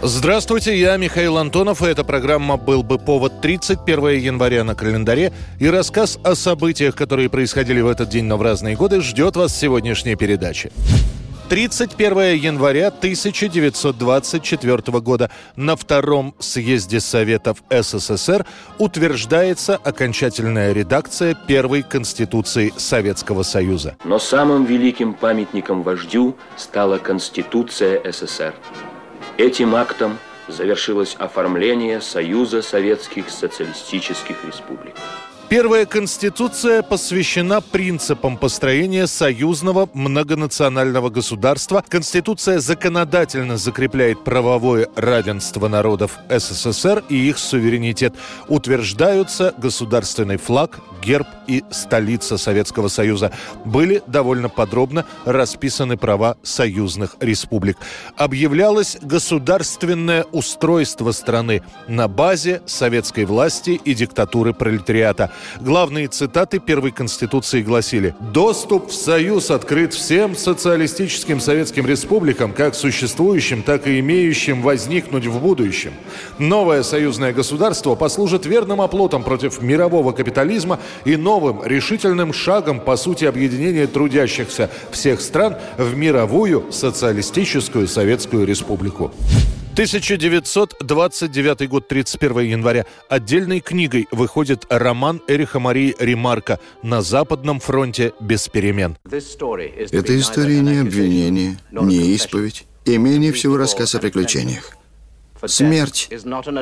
Здравствуйте, я Михаил Антонов, и эта программа «Был бы повод» 31 января на календаре. И рассказ о событиях, которые происходили в этот день, но в разные годы, ждет вас сегодняшней передаче. 31 января 1924 года на Втором съезде Советов СССР утверждается окончательная редакция первой Конституции Советского Союза. Но самым великим памятником вождю стала Конституция СССР. Этим актом завершилось оформление Союза Советских Социалистических Республик. Первая конституция посвящена принципам построения союзного многонационального государства. Конституция законодательно закрепляет правовое равенство народов СССР и их суверенитет. Утверждаются государственный флаг, герб и столица Советского Союза. Были довольно подробно расписаны права союзных республик. Объявлялось государственное устройство страны на базе советской власти и диктатуры пролетариата. Главные цитаты первой Конституции гласили «Доступ в Союз открыт всем социалистическим советским республикам, как существующим, так и имеющим возникнуть в будущем. Новое союзное государство послужит верным оплотом против мирового капитализма и новым решительным шагом по сути объединения трудящихся всех стран в мировую социалистическую советскую республику». 1929 год, 31 января. Отдельной книгой выходит роман Эриха Марии Ремарка «На Западном фронте без перемен». Эта история не обвинение, не исповедь, и менее всего рассказ о приключениях. Смерть –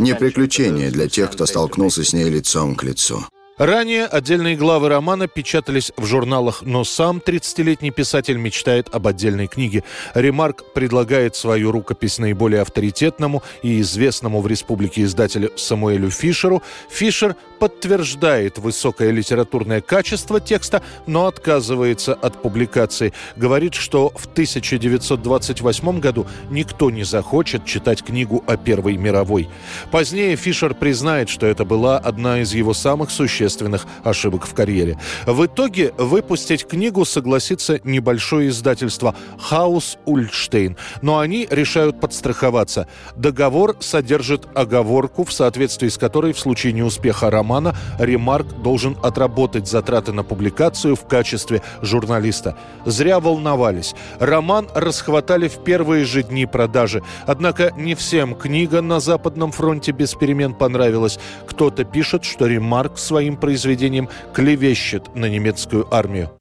не приключение для тех, кто столкнулся с ней лицом к лицу. Ранее отдельные главы романа печатались в журналах, но сам 30-летний писатель мечтает об отдельной книге. Ремарк предлагает свою рукопись наиболее авторитетному и известному в республике издателю Самуэлю Фишеру. Фишер подтверждает высокое литературное качество текста, но отказывается от публикации. Говорит, что в 1928 году никто не захочет читать книгу о Первой мировой. Позднее Фишер признает, что это была одна из его самых существенных существенных ошибок в карьере. В итоге выпустить книгу согласится небольшое издательство «Хаус Ульштейн», но они решают подстраховаться. Договор содержит оговорку, в соответствии с которой в случае неуспеха романа Ремарк должен отработать затраты на публикацию в качестве журналиста. Зря волновались. Роман расхватали в первые же дни продажи. Однако не всем книга на Западном фронте без перемен понравилась. Кто-то пишет, что Ремарк своим произведением клевещет на немецкую армию.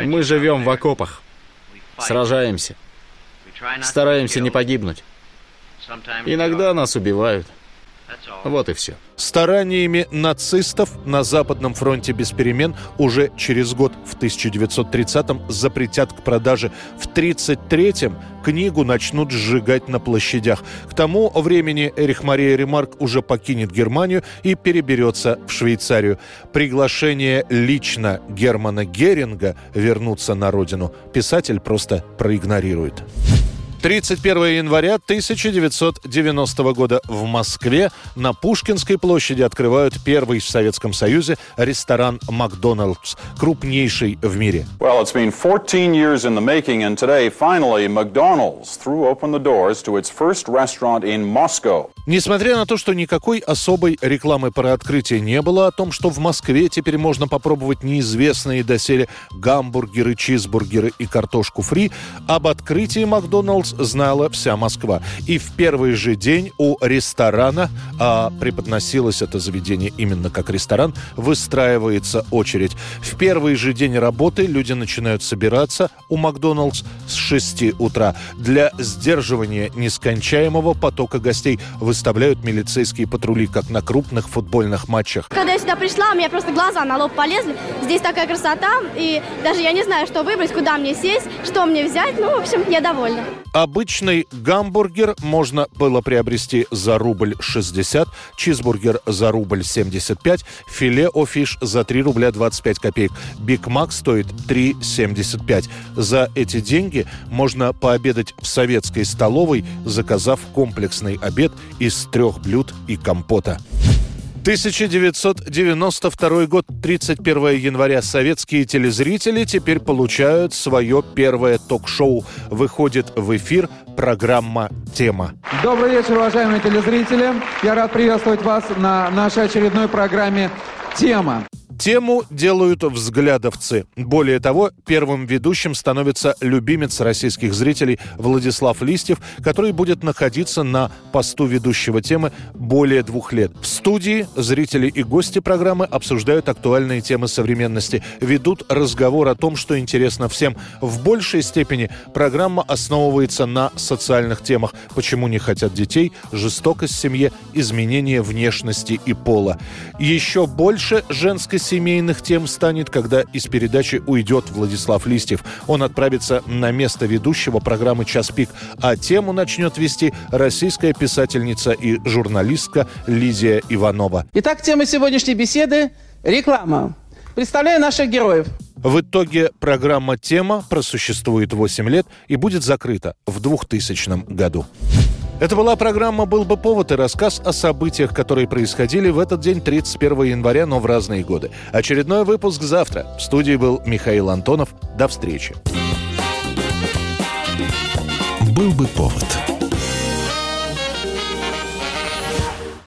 Мы живем в окопах, сражаемся, стараемся не погибнуть. Иногда нас убивают. Вот и все. Стараниями нацистов на Западном фронте без перемен уже через год, в 1930-м, запретят к продаже. В 1933-м книгу начнут сжигать на площадях. К тому времени Эрих Мария Ремарк уже покинет Германию и переберется в Швейцарию. Приглашение лично Германа Геринга вернуться на родину писатель просто проигнорирует. 31 января 1990 года в Москве на Пушкинской площади открывают первый в Советском Союзе ресторан «Макдоналдс», крупнейший в мире. Well, it's been 14 years in the making, and today, finally, McDonald's threw open the doors to its first restaurant in Moscow. Несмотря на то, что никакой особой рекламы про открытие не было о том, что в Москве теперь можно попробовать неизвестные доселе гамбургеры, чизбургеры и картошку фри, об открытии Макдоналдс знала вся Москва. И в первый же день у ресторана, а преподносилось это заведение именно как ресторан, выстраивается очередь. В первый же день работы люди начинают собираться у Макдоналдс с 6 утра. Для сдерживания нескончаемого потока гостей выставляют милицейские патрули, как на крупных футбольных матчах. Когда я сюда пришла, у меня просто глаза на лоб полезли. Здесь такая красота, и даже я не знаю, что выбрать, куда мне сесть, что мне взять. Ну, в общем, я довольна. Обычный гамбургер можно было приобрести за рубль 60, чизбургер за рубль 75, филе офиш за 3 рубля 25 копеек. Биг Мак стоит 3,75. За эти деньги можно пообедать в советской столовой, заказав комплексный обед из трех блюд и компота. 1992 год, 31 января. Советские телезрители теперь получают свое первое ток-шоу. Выходит в эфир программа «Тема». Добрый вечер, уважаемые телезрители. Я рад приветствовать вас на нашей очередной программе «Тема». Тему делают взглядовцы. Более того, первым ведущим становится любимец российских зрителей Владислав Листьев, который будет находиться на посту ведущего темы более двух лет. В студии зрители и гости программы обсуждают актуальные темы современности, ведут разговор о том, что интересно всем. В большей степени программа основывается на социальных темах. Почему не хотят детей, жестокость в семье, изменение внешности и пола. Еще больше женской семейных тем станет, когда из передачи уйдет Владислав Листьев. Он отправится на место ведущего программы «Час пик», а тему начнет вести российская писательница и журналистка Лизия Иванова. Итак, тема сегодняшней беседы – реклама. Представляю наших героев. В итоге программа «Тема» просуществует 8 лет и будет закрыта в 2000 году. Это была программа «Был бы повод» и рассказ о событиях, которые происходили в этот день, 31 января, но в разные годы. Очередной выпуск завтра. В студии был Михаил Антонов. До встречи. «Был бы повод»